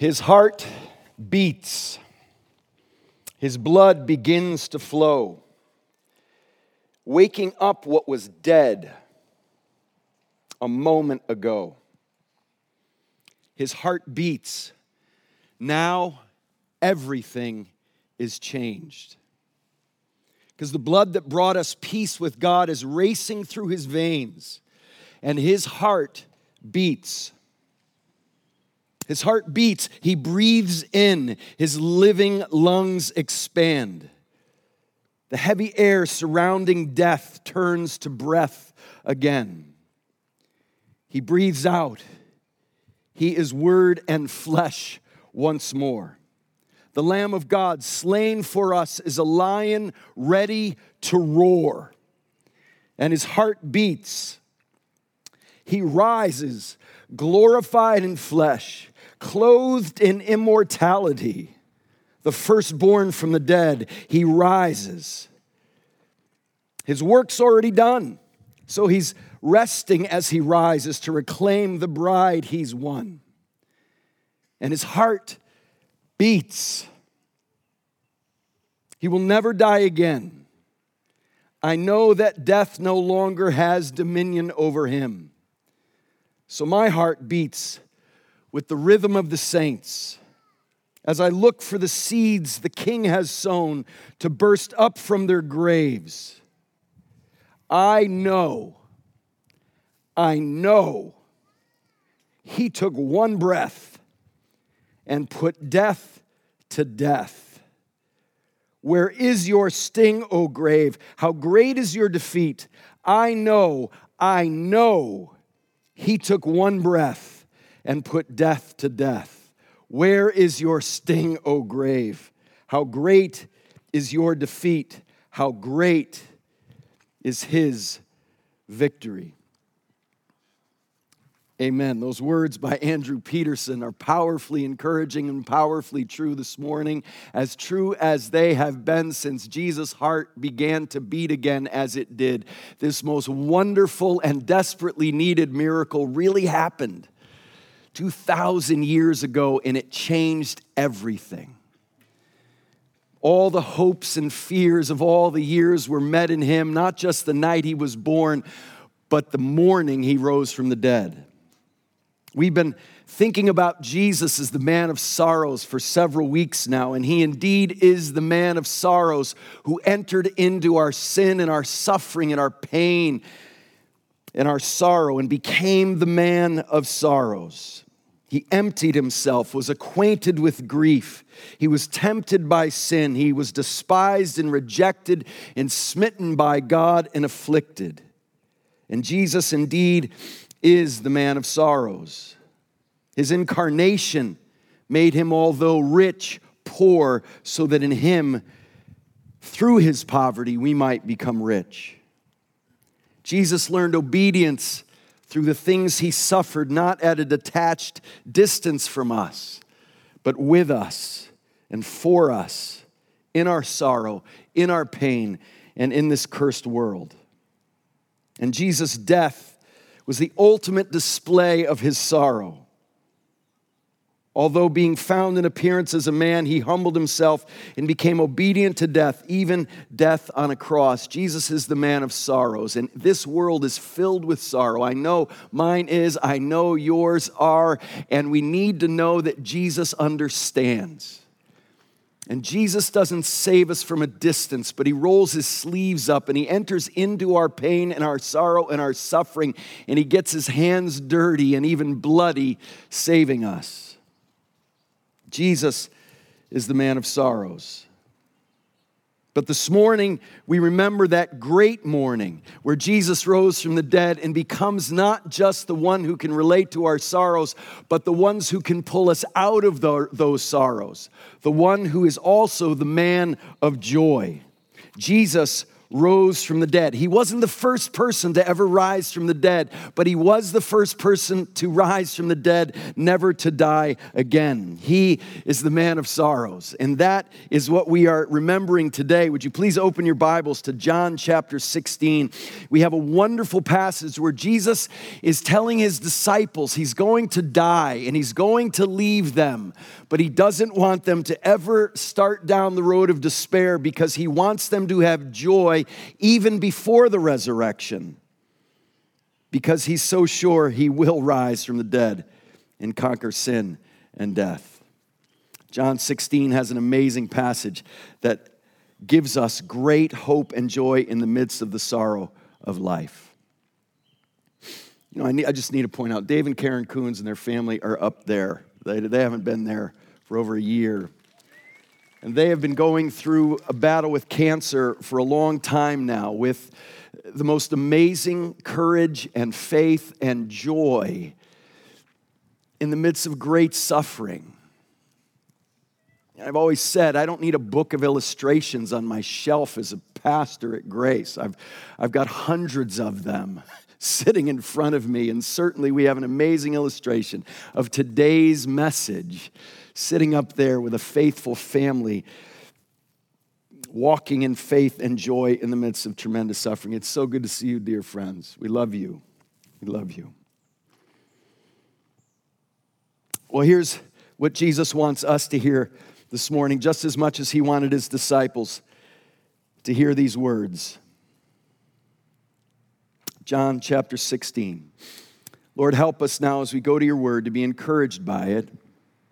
His heart beats, his blood begins to flow, waking up what was dead a moment ago. His heart beats. Now everything is changed. Because the blood that brought us peace with God is racing through his veins, and his heart beats. His heart beats, he breathes in, his living lungs expand. The heavy air surrounding death turns to breath again. He breathes out. He is word and flesh once more. The Lamb of God, slain for us, is a lion ready to roar. And his heart beats. He rises, glorified in flesh clothed in immortality, the firstborn from the dead, he rises. His work's already done, so he's resting as he rises to reclaim the bride he's won. And his heart beats. He will never die again. I know that death no longer has dominion over him. So my heart beats with the rhythm of the saints. As I look for the seeds the king has sown to burst up from their graves, I know, I know he took one breath and put death to death. Where is your sting, O grave? How great is your defeat? I know, I know he took one breath and put death to death. Where is your sting, O grave? How great is your defeat? How great is his victory? Amen. Those words by Andrew Peterson are powerfully encouraging and powerfully true this morning, as true as they have been since Jesus' heart began to beat again as it did. This most wonderful and desperately needed miracle really happened. 2,000 years ago, and it changed everything. All the hopes and fears of all the years were met in him, not just the night he was born, but the morning he rose from the dead. We've been thinking about Jesus as the man of sorrows for several weeks now, and he indeed is the man of sorrows who entered into our sin and our suffering and our pain and our sorrow and became the man of sorrows. He emptied himself, was acquainted with grief. He was tempted by sin. He was despised and rejected and smitten by God and afflicted. And Jesus indeed is the man of sorrows. His incarnation made him, although rich, poor, so that in him, through his poverty, we might become rich. Jesus learned obedience through the things he suffered, not at a detached distance from us, but with us and for us in our sorrow, in our pain, and in this cursed world. And Jesus' death was the ultimate display of his sorrow. Although being found in appearance as a man, he humbled himself and became obedient to death, even death on a cross. Jesus is the man of sorrows, and this world is filled with sorrow. I know mine is, I know yours are, and we need to know that Jesus understands. And Jesus doesn't save us from a distance, but he rolls his sleeves up and he enters into our pain and our sorrow and our suffering, and he gets his hands dirty and even bloody, saving us. Jesus is the man of sorrows. But this morning, we remember that great morning where Jesus rose from the dead and becomes not just the one who can relate to our sorrows, but the ones who can pull us out of the, those sorrows, the one who is also the man of joy. Jesus rose from the dead. He wasn't the first person to ever rise from the dead, but he was the first person to rise from the dead, never to die again. He is the man of sorrows. And that is what we are remembering today. Would you please open your Bibles to John chapter 16? We have a wonderful passage where Jesus is telling his disciples he's going to die and he's going to leave them, but he doesn't want them to ever start down the road of despair because he wants them to have joy even before the resurrection because he's so sure he will rise from the dead and conquer sin and death. John 16 has an amazing passage that gives us great hope and joy in the midst of the sorrow of life. You know, I, need, I just need to point out Dave and Karen Coons and their family are up there. They, they haven't been there for over a year. And they have been going through a battle with cancer for a long time now with the most amazing courage and faith and joy in the midst of great suffering. I've always said I don't need a book of illustrations on my shelf as a pastor at Grace. I've, I've got hundreds of them sitting in front of me, and certainly we have an amazing illustration of today's message sitting up there with a faithful family, walking in faith and joy in the midst of tremendous suffering. It's so good to see you, dear friends. We love you. We love you. Well, here's what Jesus wants us to hear this morning, just as much as he wanted his disciples to hear these words. John chapter 16. Lord, help us now as we go to your word to be encouraged by it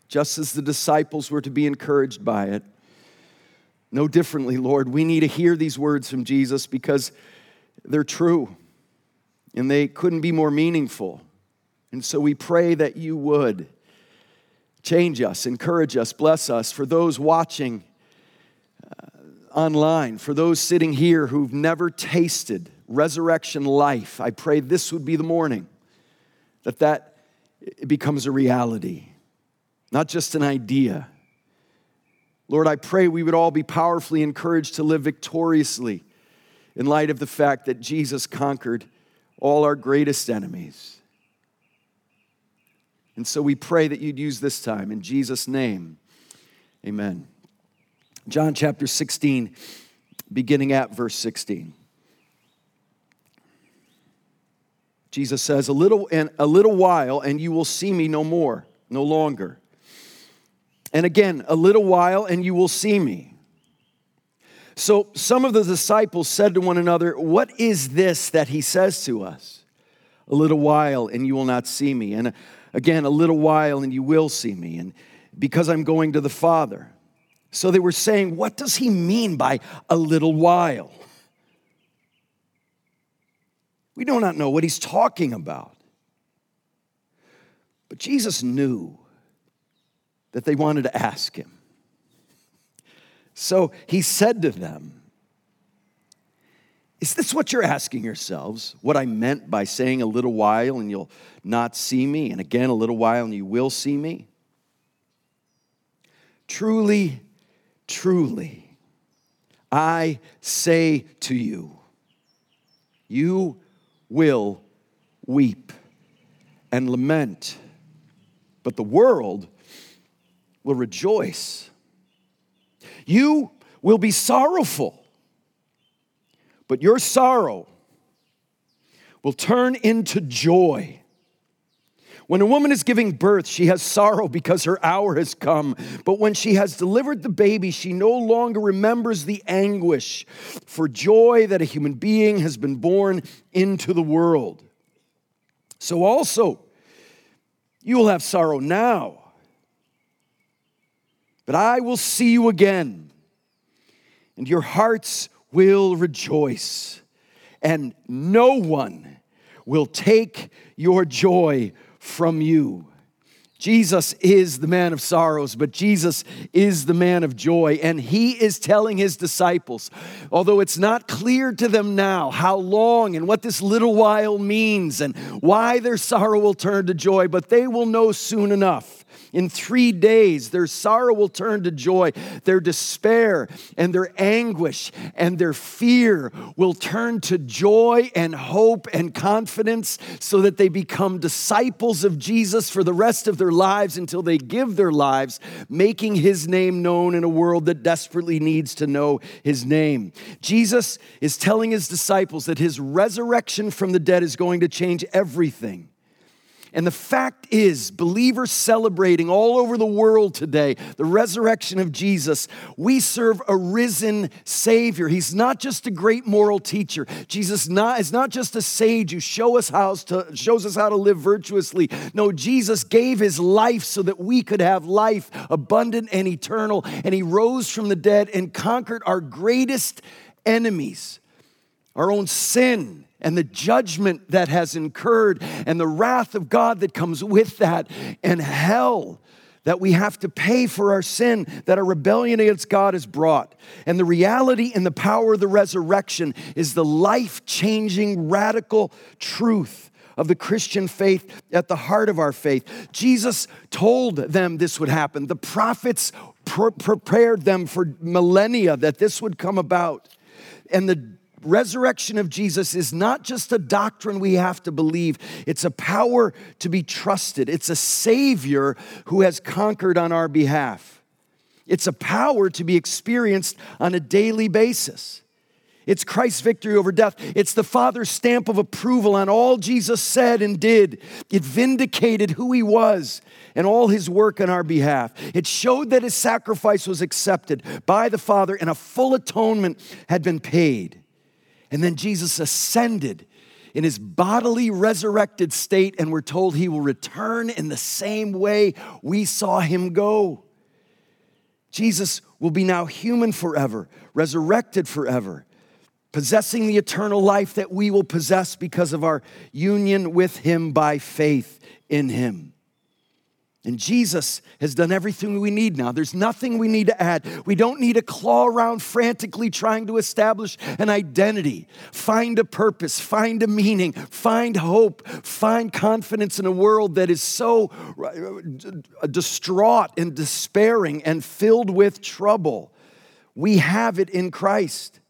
just as the disciples were to be encouraged by it. No differently, Lord, we need to hear these words from Jesus because they're true and they couldn't be more meaningful. And so we pray that you would change us, encourage us, bless us. For those watching uh, online, for those sitting here who've never tasted resurrection life, I pray this would be the morning that that it becomes a reality not just an idea. Lord, I pray we would all be powerfully encouraged to live victoriously in light of the fact that Jesus conquered all our greatest enemies. And so we pray that you'd use this time in Jesus' name. Amen. John chapter 16, beginning at verse 16. Jesus says, A little and a little while, and you will see me no more, no longer. And again, a little while and you will see me. So some of the disciples said to one another, What is this that he says to us? A little while and you will not see me. And again, a little while and you will see me. And because I'm going to the Father. So they were saying, What does he mean by a little while? We do not know what he's talking about. But Jesus knew that they wanted to ask him. So he said to them, Is this what you're asking yourselves? What I meant by saying a little while and you'll not see me, and again a little while and you will see me? Truly, truly, I say to you, you will weep and lament, but the world will rejoice. You will be sorrowful, but your sorrow will turn into joy. When a woman is giving birth, she has sorrow because her hour has come. But when she has delivered the baby, she no longer remembers the anguish for joy that a human being has been born into the world. So also, you will have sorrow now but I will see you again, and your hearts will rejoice, and no one will take your joy from you. Jesus is the man of sorrows, but Jesus is the man of joy. And he is telling his disciples, although it's not clear to them now how long and what this little while means and why their sorrow will turn to joy, but they will know soon enough In three days, their sorrow will turn to joy, their despair and their anguish and their fear will turn to joy and hope and confidence so that they become disciples of Jesus for the rest of their lives until they give their lives, making his name known in a world that desperately needs to know his name. Jesus is telling his disciples that his resurrection from the dead is going to change everything. And the fact is, believers celebrating all over the world today the resurrection of Jesus, we serve a risen Savior. He's not just a great moral teacher. Jesus not, is not just a sage who show us how to, shows us how to live virtuously. No, Jesus gave his life so that we could have life abundant and eternal. And he rose from the dead and conquered our greatest enemies, our own sin and the judgment that has incurred and the wrath of God that comes with that and hell that we have to pay for our sin that our rebellion against God has brought. And the reality and the power of the resurrection is the life changing, radical truth of the Christian faith at the heart of our faith. Jesus told them this would happen. The prophets pre- prepared them for millennia that this would come about. And the resurrection of Jesus is not just a doctrine we have to believe, it's a power to be trusted. It's a Savior who has conquered on our behalf. It's a power to be experienced on a daily basis. It's Christ's victory over death. It's the Father's stamp of approval on all Jesus said and did. It vindicated who he was and all his work on our behalf. It showed that his sacrifice was accepted by the Father and a full atonement had been paid. And then Jesus ascended in his bodily resurrected state, and we're told he will return in the same way we saw him go. Jesus will be now human forever, resurrected forever, possessing the eternal life that we will possess because of our union with him by faith in him. And Jesus has done everything we need now. There's nothing we need to add. We don't need to claw around frantically trying to establish an identity, find a purpose, find a meaning, find hope, find confidence in a world that is so uh, distraught and despairing and filled with trouble. We have it in Christ.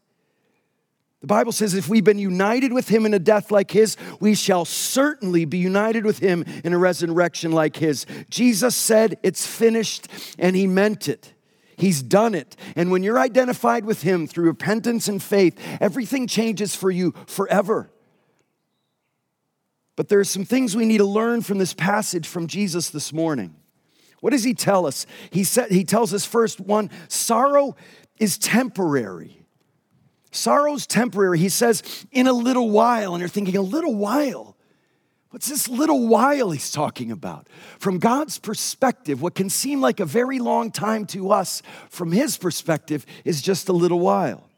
The Bible says if we've been united with him in a death like his, we shall certainly be united with him in a resurrection like his. Jesus said it's finished, and he meant it. He's done it. And when you're identified with him through repentance and faith, everything changes for you forever. But there are some things we need to learn from this passage from Jesus this morning. What does he tell us? He, said, he tells us first, one, sorrow is temporary. Sorrow's temporary. He says, in a little while. And you're thinking, a little while? What's this little while he's talking about? From God's perspective, what can seem like a very long time to us, from his perspective, is just a little while.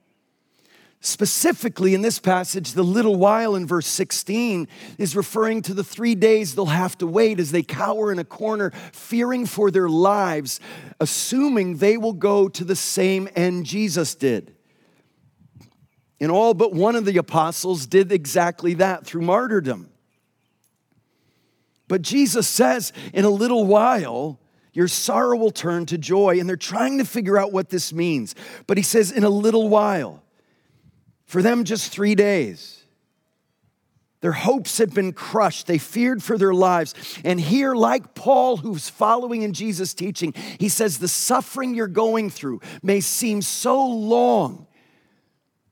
Specifically, in this passage, the little while in verse 16 is referring to the three days they'll have to wait as they cower in a corner, fearing for their lives, assuming they will go to the same end Jesus did. And all but one of the apostles did exactly that through martyrdom. But Jesus says, in a little while, your sorrow will turn to joy. And they're trying to figure out what this means. But he says, in a little while. For them, just three days. Their hopes had been crushed. They feared for their lives. And here, like Paul, who's following in Jesus' teaching, he says, The suffering you're going through may seem so long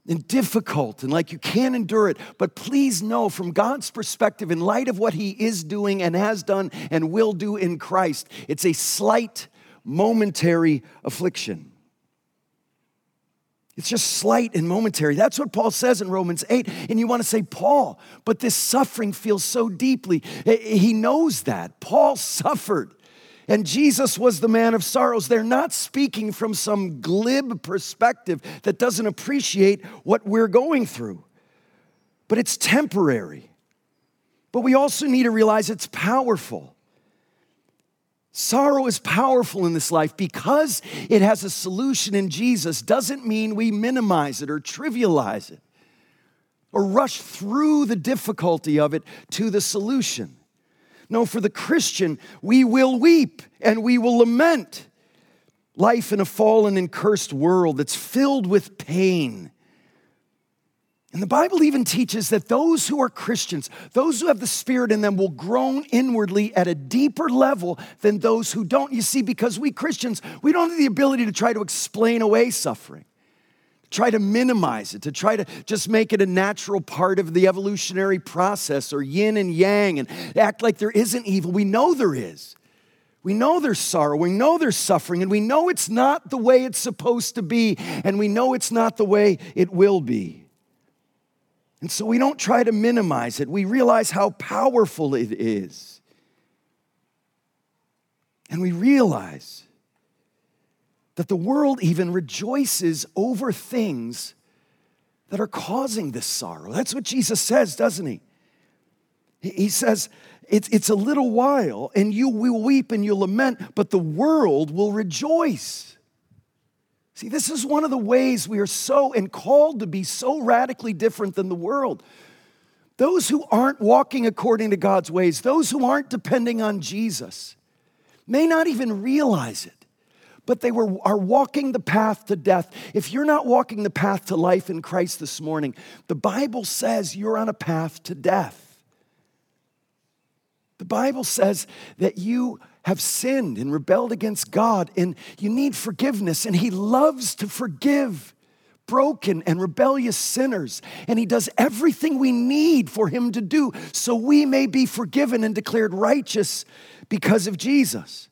and difficult and like you can't endure it. But please know from God's perspective, in light of what He is doing and has done and will do in Christ, it's a slight, momentary affliction. It's just slight and momentary. That's what Paul says in Romans 8. And you want to say, Paul, but this suffering feels so deeply. He knows that. Paul suffered. And Jesus was the man of sorrows. They're not speaking from some glib perspective that doesn't appreciate what we're going through, but it's temporary. But we also need to realize it's powerful. Sorrow is powerful in this life because it has a solution in Jesus, doesn't mean we minimize it or trivialize it or rush through the difficulty of it to the solution. No, for the Christian, we will weep and we will lament. Life in a fallen and cursed world that's filled with pain. And the Bible even teaches that those who are Christians, those who have the Spirit in them, will groan inwardly at a deeper level than those who don't. You see, because we Christians, we don't have the ability to try to explain away suffering, try to minimize it, to try to just make it a natural part of the evolutionary process or yin and yang and act like there isn't evil. We know there is. We know there's sorrow, we know there's suffering, and we know it's not the way it's supposed to be, and we know it's not the way it will be. And so we don't try to minimize it. We realize how powerful it is. And we realize that the world even rejoices over things that are causing this sorrow. That's what Jesus says, doesn't he? He says, it's, it's a little while, and you will weep and you'll lament, but the world will rejoice. See, this is one of the ways we are so and called to be so radically different than the world. Those who aren't walking according to God's ways, those who aren't depending on Jesus, may not even realize it, but they were, are walking the path to death. If you're not walking the path to life in Christ this morning, the Bible says you're on a path to death. The Bible says that you have sinned and rebelled against God and you need forgiveness, and He loves to forgive broken and rebellious sinners. And He does everything we need for Him to do so we may be forgiven and declared righteous because of Jesus.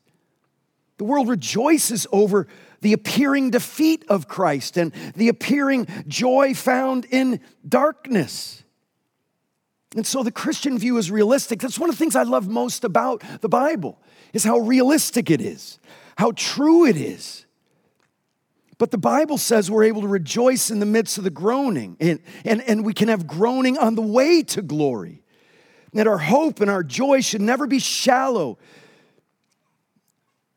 The world rejoices over the appearing defeat of Christ and the appearing joy found in darkness. And so the Christian view is realistic. That's one of the things I love most about the Bible is how realistic it is, how true it is. But the Bible says we're able to rejoice in the midst of the groaning, and, and, and we can have groaning on the way to glory. And that our hope and our joy should never be shallow,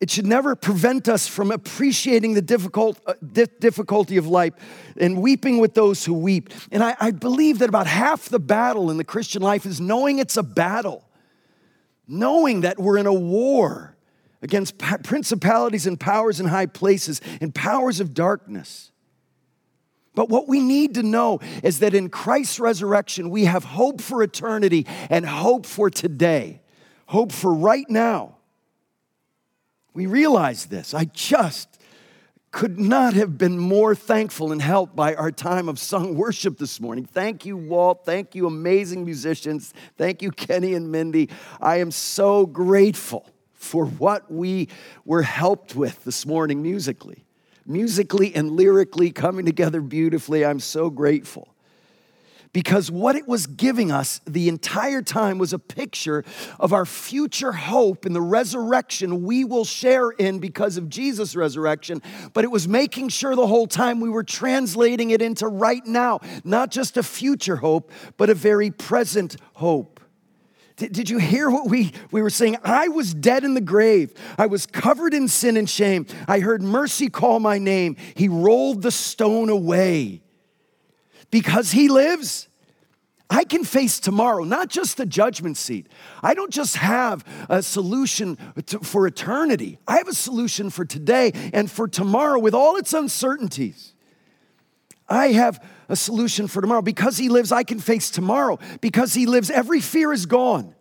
it should never prevent us from appreciating the difficult, uh, difficulty of life and weeping with those who weep. And I, I believe that about half the battle in the Christian life is knowing it's a battle, knowing that we're in a war against principalities and powers in high places and powers of darkness. But what we need to know is that in Christ's resurrection, we have hope for eternity and hope for today, hope for right now. We realize this. I just could not have been more thankful and helped by our time of sung worship this morning. Thank you, Walt. Thank you, amazing musicians. Thank you, Kenny and Mindy. I am so grateful for what we were helped with this morning musically. Musically and lyrically coming together beautifully. I'm so grateful because what it was giving us the entire time was a picture of our future hope in the resurrection we will share in because of Jesus' resurrection. But it was making sure the whole time we were translating it into right now, not just a future hope, but a very present hope. Did, you hear what we, we were saying? I was dead in the grave. I was covered in sin and shame. I heard mercy call my name. He rolled the stone away because he lives. I can face tomorrow, not just the judgment seat. I don't just have a solution to, for eternity, I have a solution for today and for tomorrow with all its uncertainties. I have a solution for tomorrow. Because He lives, I can face tomorrow. Because He lives, every fear is gone.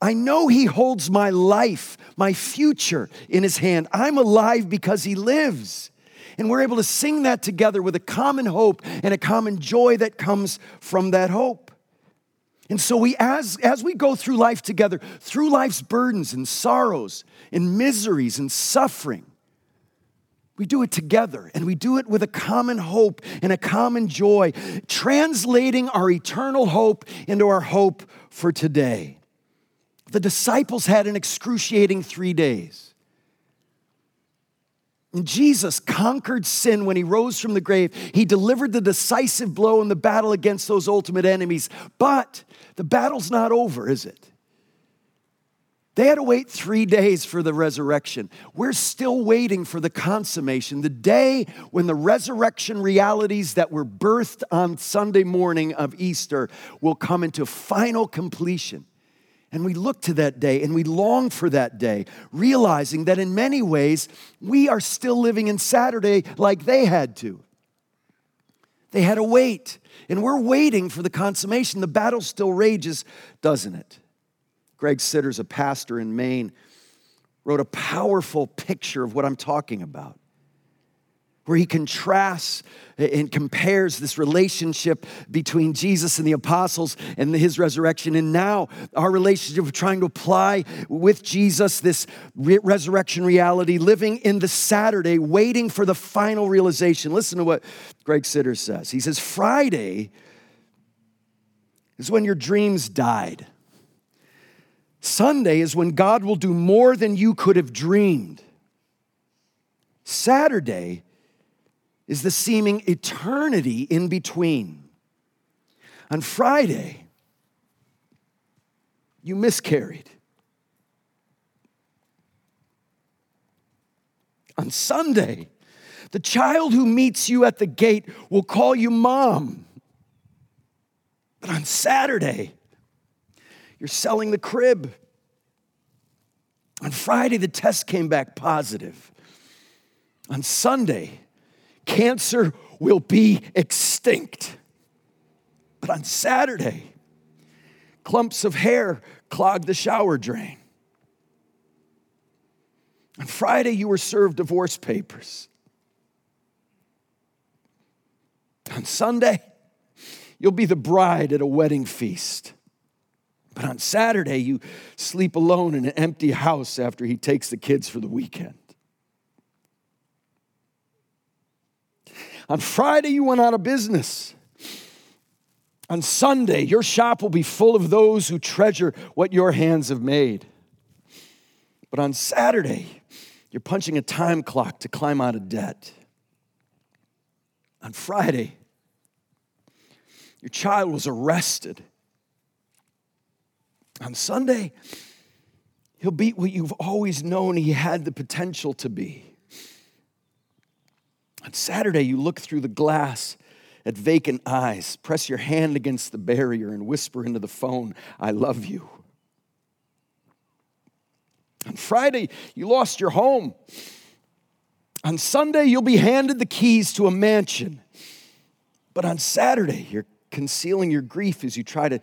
I know He holds my life, my future in His hand. I'm alive because He lives. And we're able to sing that together with a common hope and a common joy that comes from that hope. And so we as as we go through life together, through life's burdens and sorrows and miseries and suffering, we do it together and we do it with a common hope and a common joy, translating our eternal hope into our hope for today. The disciples had an excruciating 3 days. Jesus conquered sin when he rose from the grave. He delivered the decisive blow in the battle against those ultimate enemies. But the battle's not over, is it? They had to wait three days for the resurrection. We're still waiting for the consummation, the day when the resurrection realities that were birthed on Sunday morning of Easter will come into final completion. And we look to that day and we long for that day, realizing that in many ways we are still living in Saturday like they had to. They had to wait, and we're waiting for the consummation. The battle still rages, doesn't it? Greg Sitter's a pastor in Maine, wrote a powerful picture of what I'm talking about where he contrasts and compares this relationship between Jesus and the apostles and his resurrection, and now our relationship of trying to apply with Jesus this resurrection reality, living in the Saturday, waiting for the final realization. Listen to what Greg Sitter says. He says, Friday is when your dreams died. Sunday is when God will do more than you could have dreamed. Saturday is the seeming eternity in between. On Friday, you miscarried. On Sunday, the child who meets you at the gate will call you mom. But on Saturday, you're selling the crib. On Friday, the test came back positive. On Sunday, cancer will be extinct. But on Saturday, clumps of hair clogged the shower drain. On Friday, you were served divorce papers. On Sunday, you'll be the bride at a wedding feast. But on Saturday, you sleep alone in an empty house after he takes the kids for the weekend. On Friday, you went out of business. On Sunday, your shop will be full of those who treasure what your hands have made. But on Saturday, you're punching a time clock to climb out of debt. On Friday, your child was arrested. On Sunday, he'll be what you've always known he had the potential to be. On Saturday, you look through the glass at vacant eyes, press your hand against the barrier, and whisper into the phone, I love you. On Friday, you lost your home. On Sunday, you'll be handed the keys to a mansion. But on Saturday, you're concealing your grief as you try to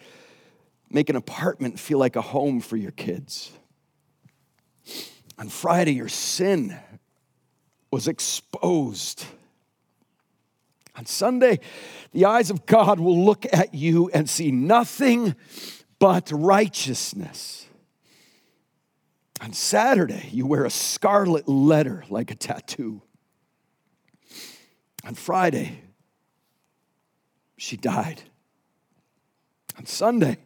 make an apartment feel like a home for your kids. On Friday, your sin was exposed. On Sunday, the eyes of God will look at you and see nothing but righteousness. On Saturday, you wear a scarlet letter like a tattoo. On Friday, she died. On Sunday,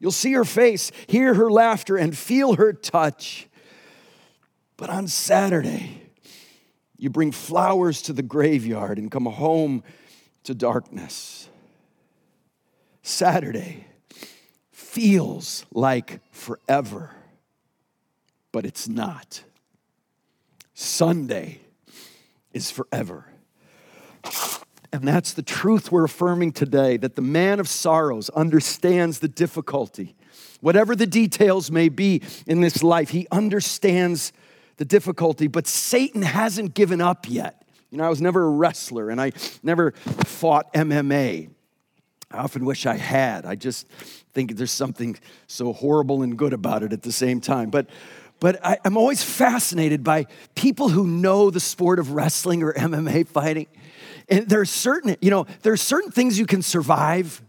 you'll see her face, hear her laughter, and feel her touch. But on Saturday, you bring flowers to the graveyard and come home to darkness. Saturday feels like forever, but it's not. Sunday is forever. And that's the truth we're affirming today that the man of sorrows understands the difficulty. Whatever the details may be in this life, he understands the difficulty, but Satan hasn't given up yet. You know, I was never a wrestler and I never fought MMA. I often wish I had. I just think there's something so horrible and good about it at the same time. But but I, am always fascinated by people who know the sport of wrestling or MMA fighting. And there are certain, you know, there are certain things you can survive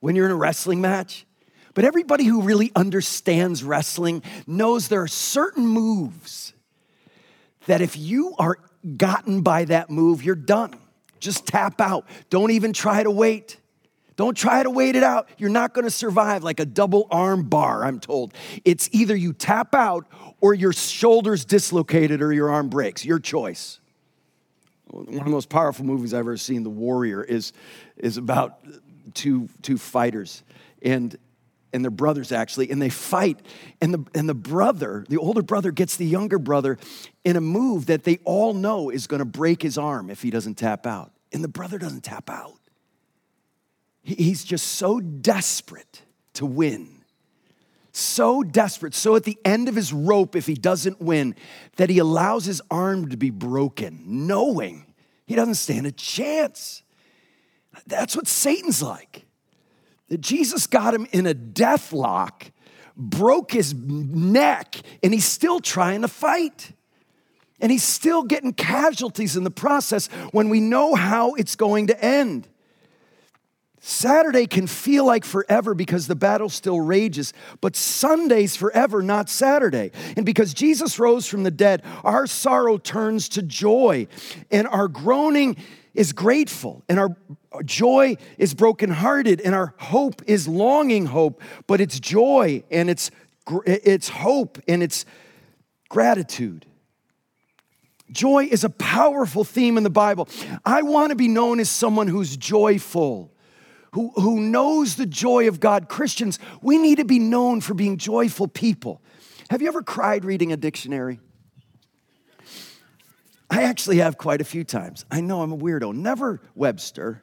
when you're in a wrestling match. But everybody who really understands wrestling knows there are certain moves that if you are gotten by that move, you're done. Just tap out. Don't even try to wait. Don't try to wait it out. You're not going to survive like a double arm bar, I'm told. It's either you tap out or your shoulder's dislocated or your arm breaks. Your choice. One of the most powerful movies I've ever seen, The Warrior, is, is about two, two fighters. And and they're brothers actually, and they fight. And the, and the brother, the older brother, gets the younger brother in a move that they all know is gonna break his arm if he doesn't tap out. And the brother doesn't tap out. He's just so desperate to win, so desperate, so at the end of his rope if he doesn't win, that he allows his arm to be broken, knowing he doesn't stand a chance. That's what Satan's like. That Jesus got him in a death lock, broke his neck, and he's still trying to fight. And he's still getting casualties in the process when we know how it's going to end. Saturday can feel like forever because the battle still rages, but Sunday's forever, not Saturday. And because Jesus rose from the dead, our sorrow turns to joy, and our groaning is grateful, and our joy is brokenhearted, and our hope is longing hope, but it's joy and it's, it's hope and it's gratitude. Joy is a powerful theme in the Bible. I want to be known as someone who's joyful who, who knows the joy of God. Christians, we need to be known for being joyful people. Have you ever cried reading a dictionary? I actually have quite a few times. I know I'm a weirdo. Never Webster,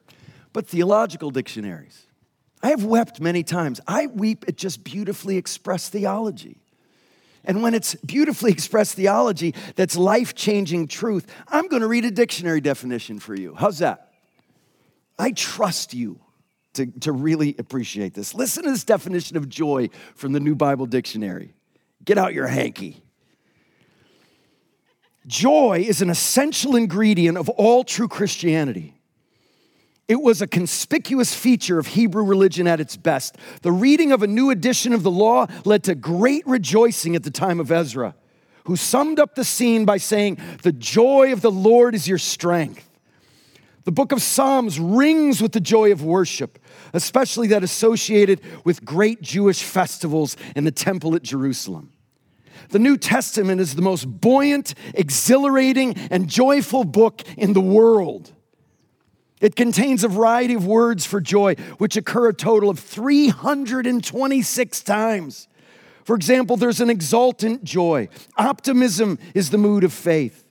but theological dictionaries. I have wept many times. I weep at just beautifully expressed theology. And when it's beautifully expressed theology that's life changing truth, I'm going to read a dictionary definition for you. How's that? I trust you to, to really appreciate this. Listen to this definition of joy from the New Bible Dictionary. Get out your hanky. Joy is an essential ingredient of all true Christianity. It was a conspicuous feature of Hebrew religion at its best. The reading of a new edition of the law led to great rejoicing at the time of Ezra, who summed up the scene by saying, The joy of the Lord is your strength. The book of Psalms rings with the joy of worship, especially that associated with great Jewish festivals in the temple at Jerusalem. The New Testament is the most buoyant, exhilarating, and joyful book in the world. It contains a variety of words for joy, which occur a total of 326 times. For example, there's an exultant joy. Optimism is the mood of faith.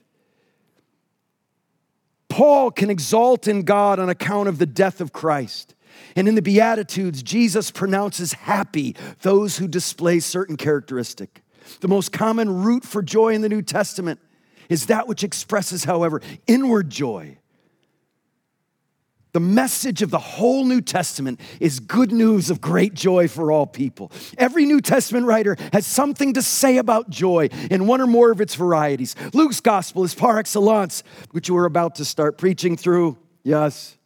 Paul can exalt in God on account of the death of Christ. And in the Beatitudes, Jesus pronounces happy those who display certain characteristic. The most common root for joy in the New Testament is that which expresses, however, inward joy the message of the whole New Testament is good news of great joy for all people. Every New Testament writer has something to say about joy in one or more of its varieties. Luke's gospel is par excellence, which we're about to start preaching through. Yes.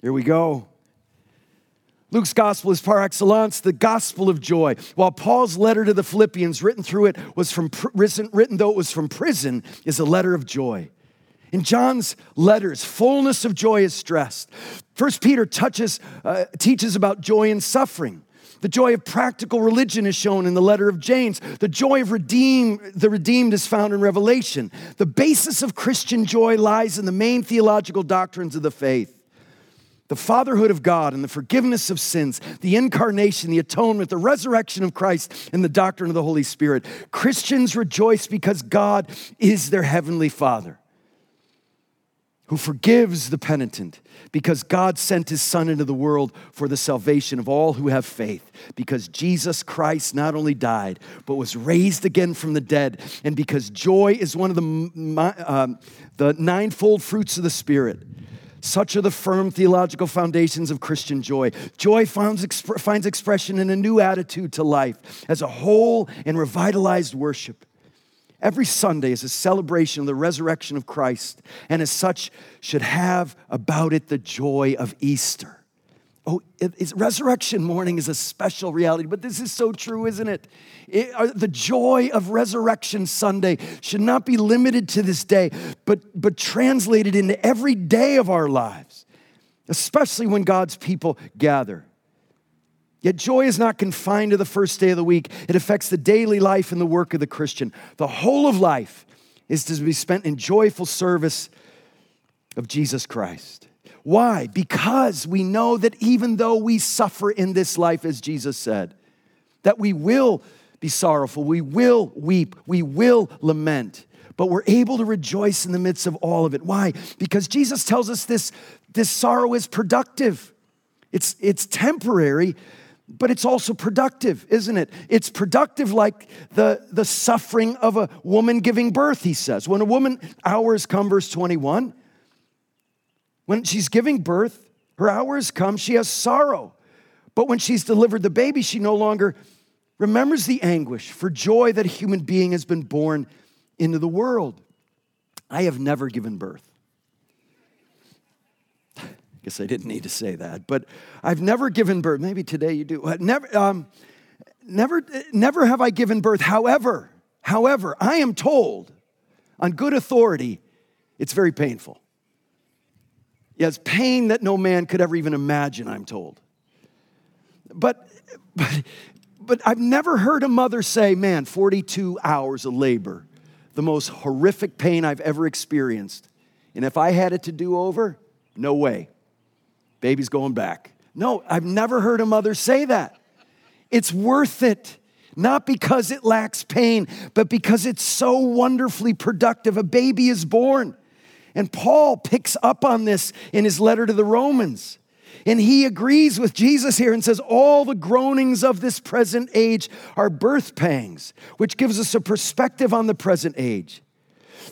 Here we go. Luke's gospel is par excellence, the gospel of joy. While Paul's letter to the Philippians, written through it, was from written though it was from prison, is a letter of joy. In John's letters, fullness of joy is stressed. First Peter touches, uh, teaches about joy and suffering. The joy of practical religion is shown in the letter of James. The joy of redeem, the redeemed is found in Revelation. The basis of Christian joy lies in the main theological doctrines of the faith the fatherhood of God and the forgiveness of sins, the incarnation, the atonement, the resurrection of Christ, and the doctrine of the Holy Spirit. Christians rejoice because God is their heavenly Father who forgives the penitent because God sent his Son into the world for the salvation of all who have faith, because Jesus Christ not only died, but was raised again from the dead, and because joy is one of the, um, the ninefold fruits of the Spirit. Such are the firm theological foundations of Christian joy. Joy finds, exp- finds expression in a new attitude to life as a whole and revitalized worship. Every Sunday is a celebration of the resurrection of Christ, and as such, should have about it the joy of Easter. Oh, resurrection morning is a special reality, but this is so true, isn't it? it uh, the joy of Resurrection Sunday should not be limited to this day, but, but translated into every day of our lives, especially when God's people gather. Yet joy is not confined to the first day of the week, it affects the daily life and the work of the Christian. The whole of life is to be spent in joyful service of Jesus Christ. Why? Because we know that even though we suffer in this life, as Jesus said, that we will be sorrowful, we will weep, we will lament, but we're able to rejoice in the midst of all of it. Why? Because Jesus tells us this, this sorrow is productive, it's, it's temporary, but it's also productive, isn't it? It's productive like the, the suffering of a woman giving birth, he says. When a woman, hours come, verse 21, when she's giving birth, her hours come, she has sorrow. But when she's delivered the baby, she no longer remembers the anguish for joy that a human being has been born into the world. I have never given birth. Guess I didn't need to say that, but I've never given birth. Maybe today you do. Never, um, never, never have I given birth. However, however, I am told on good authority, it's very painful. Yes, pain that no man could ever even imagine, I'm told. But, but, but I've never heard a mother say, man, 42 hours of labor, the most horrific pain I've ever experienced. And if I had it to do over, no way. Baby's going back. No, I've never heard a mother say that. It's worth it. Not because it lacks pain, but because it's so wonderfully productive. A baby is born. And Paul picks up on this in his letter to the Romans. And he agrees with Jesus here and says, All the groanings of this present age are birth pangs, which gives us a perspective on the present age.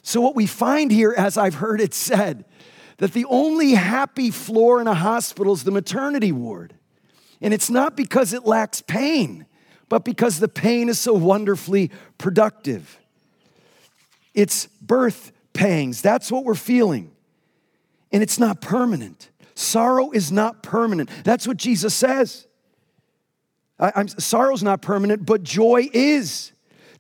So, what we find here, as I've heard it said, that the only happy floor in a hospital is the maternity ward. And it's not because it lacks pain, but because the pain is so wonderfully productive. It's birth pangs. That's what we're feeling. And it's not permanent. Sorrow is not permanent. That's what Jesus says. I, I'm, sorrow's not permanent, but joy is.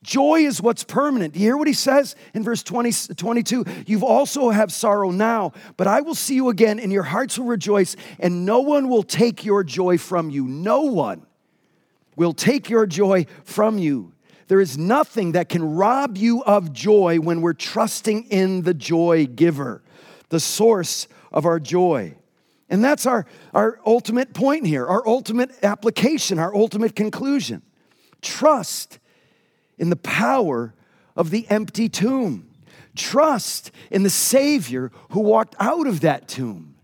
Joy is what's permanent. Do you hear what he says in verse 20, 22? You've also have sorrow now, but I will see you again, and your hearts will rejoice, and no one will take your joy from you. No one will take your joy from you. There is nothing that can rob you of joy when we're trusting in the joy giver, the source of our joy. And that's our, our ultimate point here, our ultimate application, our ultimate conclusion. Trust in the power of the empty tomb. Trust in the Savior who walked out of that tomb.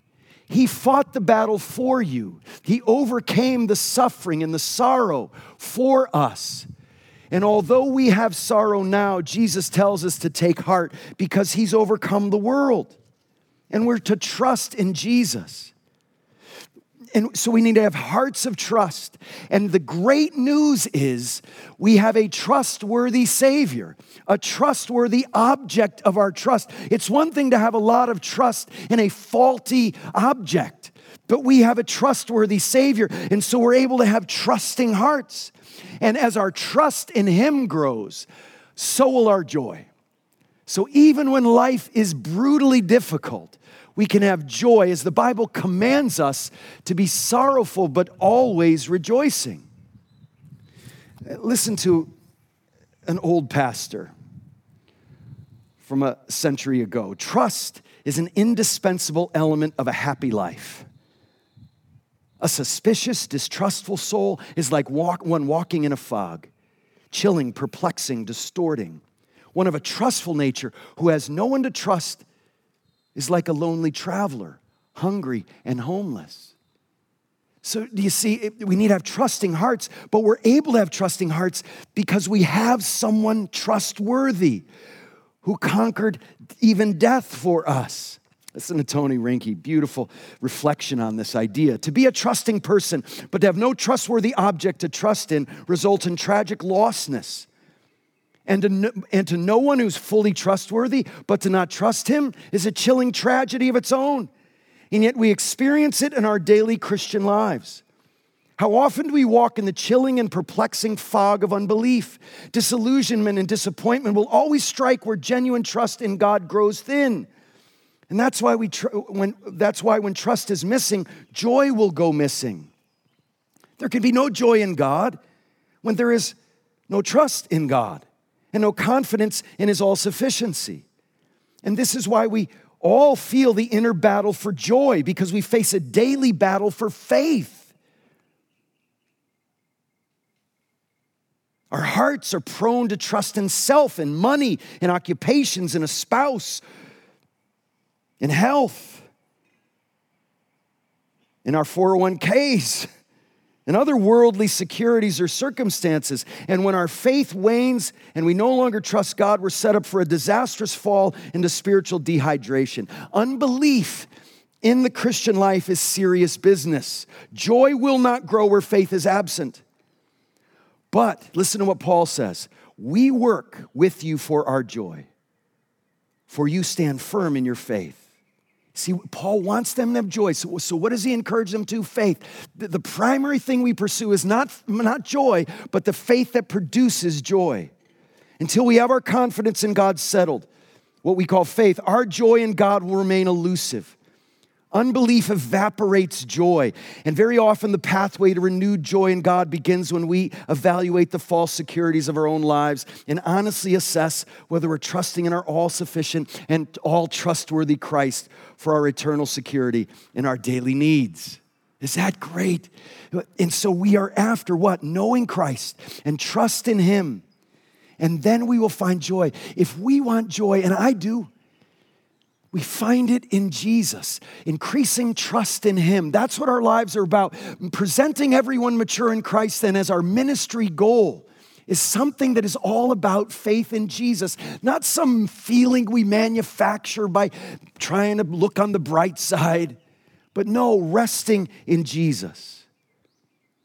He fought the battle for you. He overcame the suffering and the sorrow for us. And although we have sorrow now, Jesus tells us to take heart because he's overcome the world. And we're to trust in Jesus. And so we need to have hearts of trust. And the great news is we have a trustworthy Savior, a trustworthy object of our trust. It's one thing to have a lot of trust in a faulty object, but we have a trustworthy Savior. And so we're able to have trusting hearts. And as our trust in Him grows, so will our joy. So even when life is brutally difficult, we can have joy as the Bible commands us to be sorrowful but always rejoicing. Listen to an old pastor from a century ago. Trust is an indispensable element of a happy life. A suspicious, distrustful soul is like walk, one walking in a fog, chilling, perplexing, distorting. One of a trustful nature who has no one to trust is like a lonely traveler, hungry and homeless. So, do you see, we need to have trusting hearts, but we're able to have trusting hearts because we have someone trustworthy who conquered even death for us. Listen to Tony Reinke, beautiful reflection on this idea. To be a trusting person, but to have no trustworthy object to trust in, results in tragic lostness. And to, no, and to no one who's fully trustworthy, but to not trust him is a chilling tragedy of its own. And yet we experience it in our daily Christian lives. How often do we walk in the chilling and perplexing fog of unbelief? Disillusionment and disappointment will always strike where genuine trust in God grows thin. And that's why, we tr- when, that's why when trust is missing, joy will go missing. There can be no joy in God when there is no trust in God and no confidence in his all sufficiency. And this is why we all feel the inner battle for joy because we face a daily battle for faith. Our hearts are prone to trust in self and money and occupations and a spouse and health in our 401ks and other worldly securities or circumstances. And when our faith wanes and we no longer trust God, we're set up for a disastrous fall into spiritual dehydration. Unbelief in the Christian life is serious business. Joy will not grow where faith is absent. But listen to what Paul says we work with you for our joy, for you stand firm in your faith. See, Paul wants them to have joy. So, so what does he encourage them to? Faith. The, the primary thing we pursue is not, not joy, but the faith that produces joy. Until we have our confidence in God settled, what we call faith, our joy in God will remain elusive. Unbelief evaporates joy. And very often, the pathway to renewed joy in God begins when we evaluate the false securities of our own lives and honestly assess whether we're trusting in our all sufficient and all trustworthy Christ for our eternal security and our daily needs. Is that great? And so we are after what? Knowing Christ and trust in Him. And then we will find joy. If we want joy, and I do, we find it in Jesus, increasing trust in Him. That's what our lives are about. Presenting everyone mature in Christ, then, as our ministry goal is something that is all about faith in Jesus, not some feeling we manufacture by trying to look on the bright side, but no, resting in Jesus.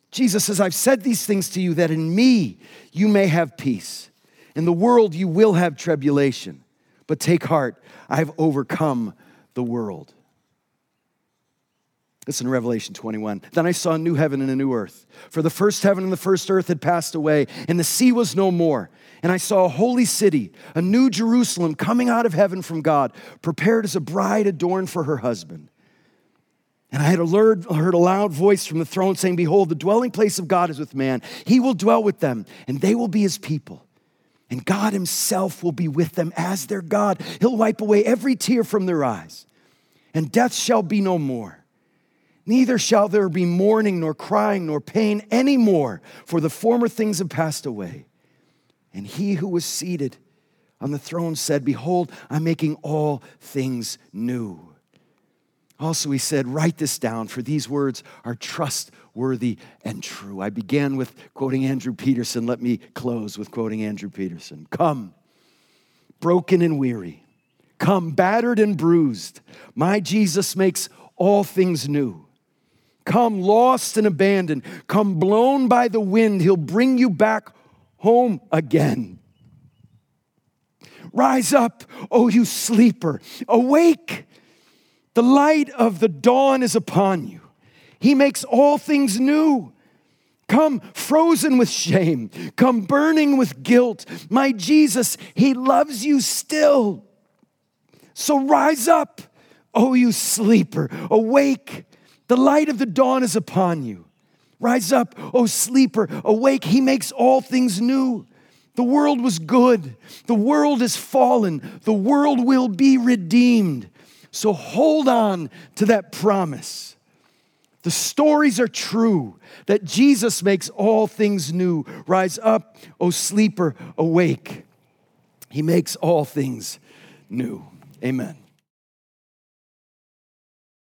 Jesus says, I've said these things to you that in me you may have peace. In the world you will have tribulation, but take heart. I've overcome the world. Listen in Revelation 21. Then I saw a new heaven and a new earth. For the first heaven and the first earth had passed away, and the sea was no more. And I saw a holy city, a new Jerusalem, coming out of heaven from God, prepared as a bride adorned for her husband. And I had heard, heard a loud voice from the throne saying, Behold, the dwelling place of God is with man. He will dwell with them, and they will be his people. And God Himself will be with them as their God. He'll wipe away every tear from their eyes, and death shall be no more. Neither shall there be mourning, nor crying, nor pain any more, for the former things have passed away. And he who was seated on the throne said, Behold, I'm making all things new. Also, he said, Write this down, for these words are trustworthy and true. I began with quoting Andrew Peterson. Let me close with quoting Andrew Peterson. Come, broken and weary. Come, battered and bruised. My Jesus makes all things new. Come, lost and abandoned. Come, blown by the wind. He'll bring you back home again. Rise up, O you sleeper. Awake the light of the dawn is upon you. He makes all things new. Come frozen with shame, come burning with guilt. My Jesus, He loves you still. So rise up, O you sleeper, awake. The light of the dawn is upon you. Rise up, O sleeper, awake. He makes all things new. The world was good. The world is fallen. The world will be redeemed. So hold on to that promise. The stories are true that Jesus makes all things new. Rise up, O sleeper, awake. He makes all things new. Amen.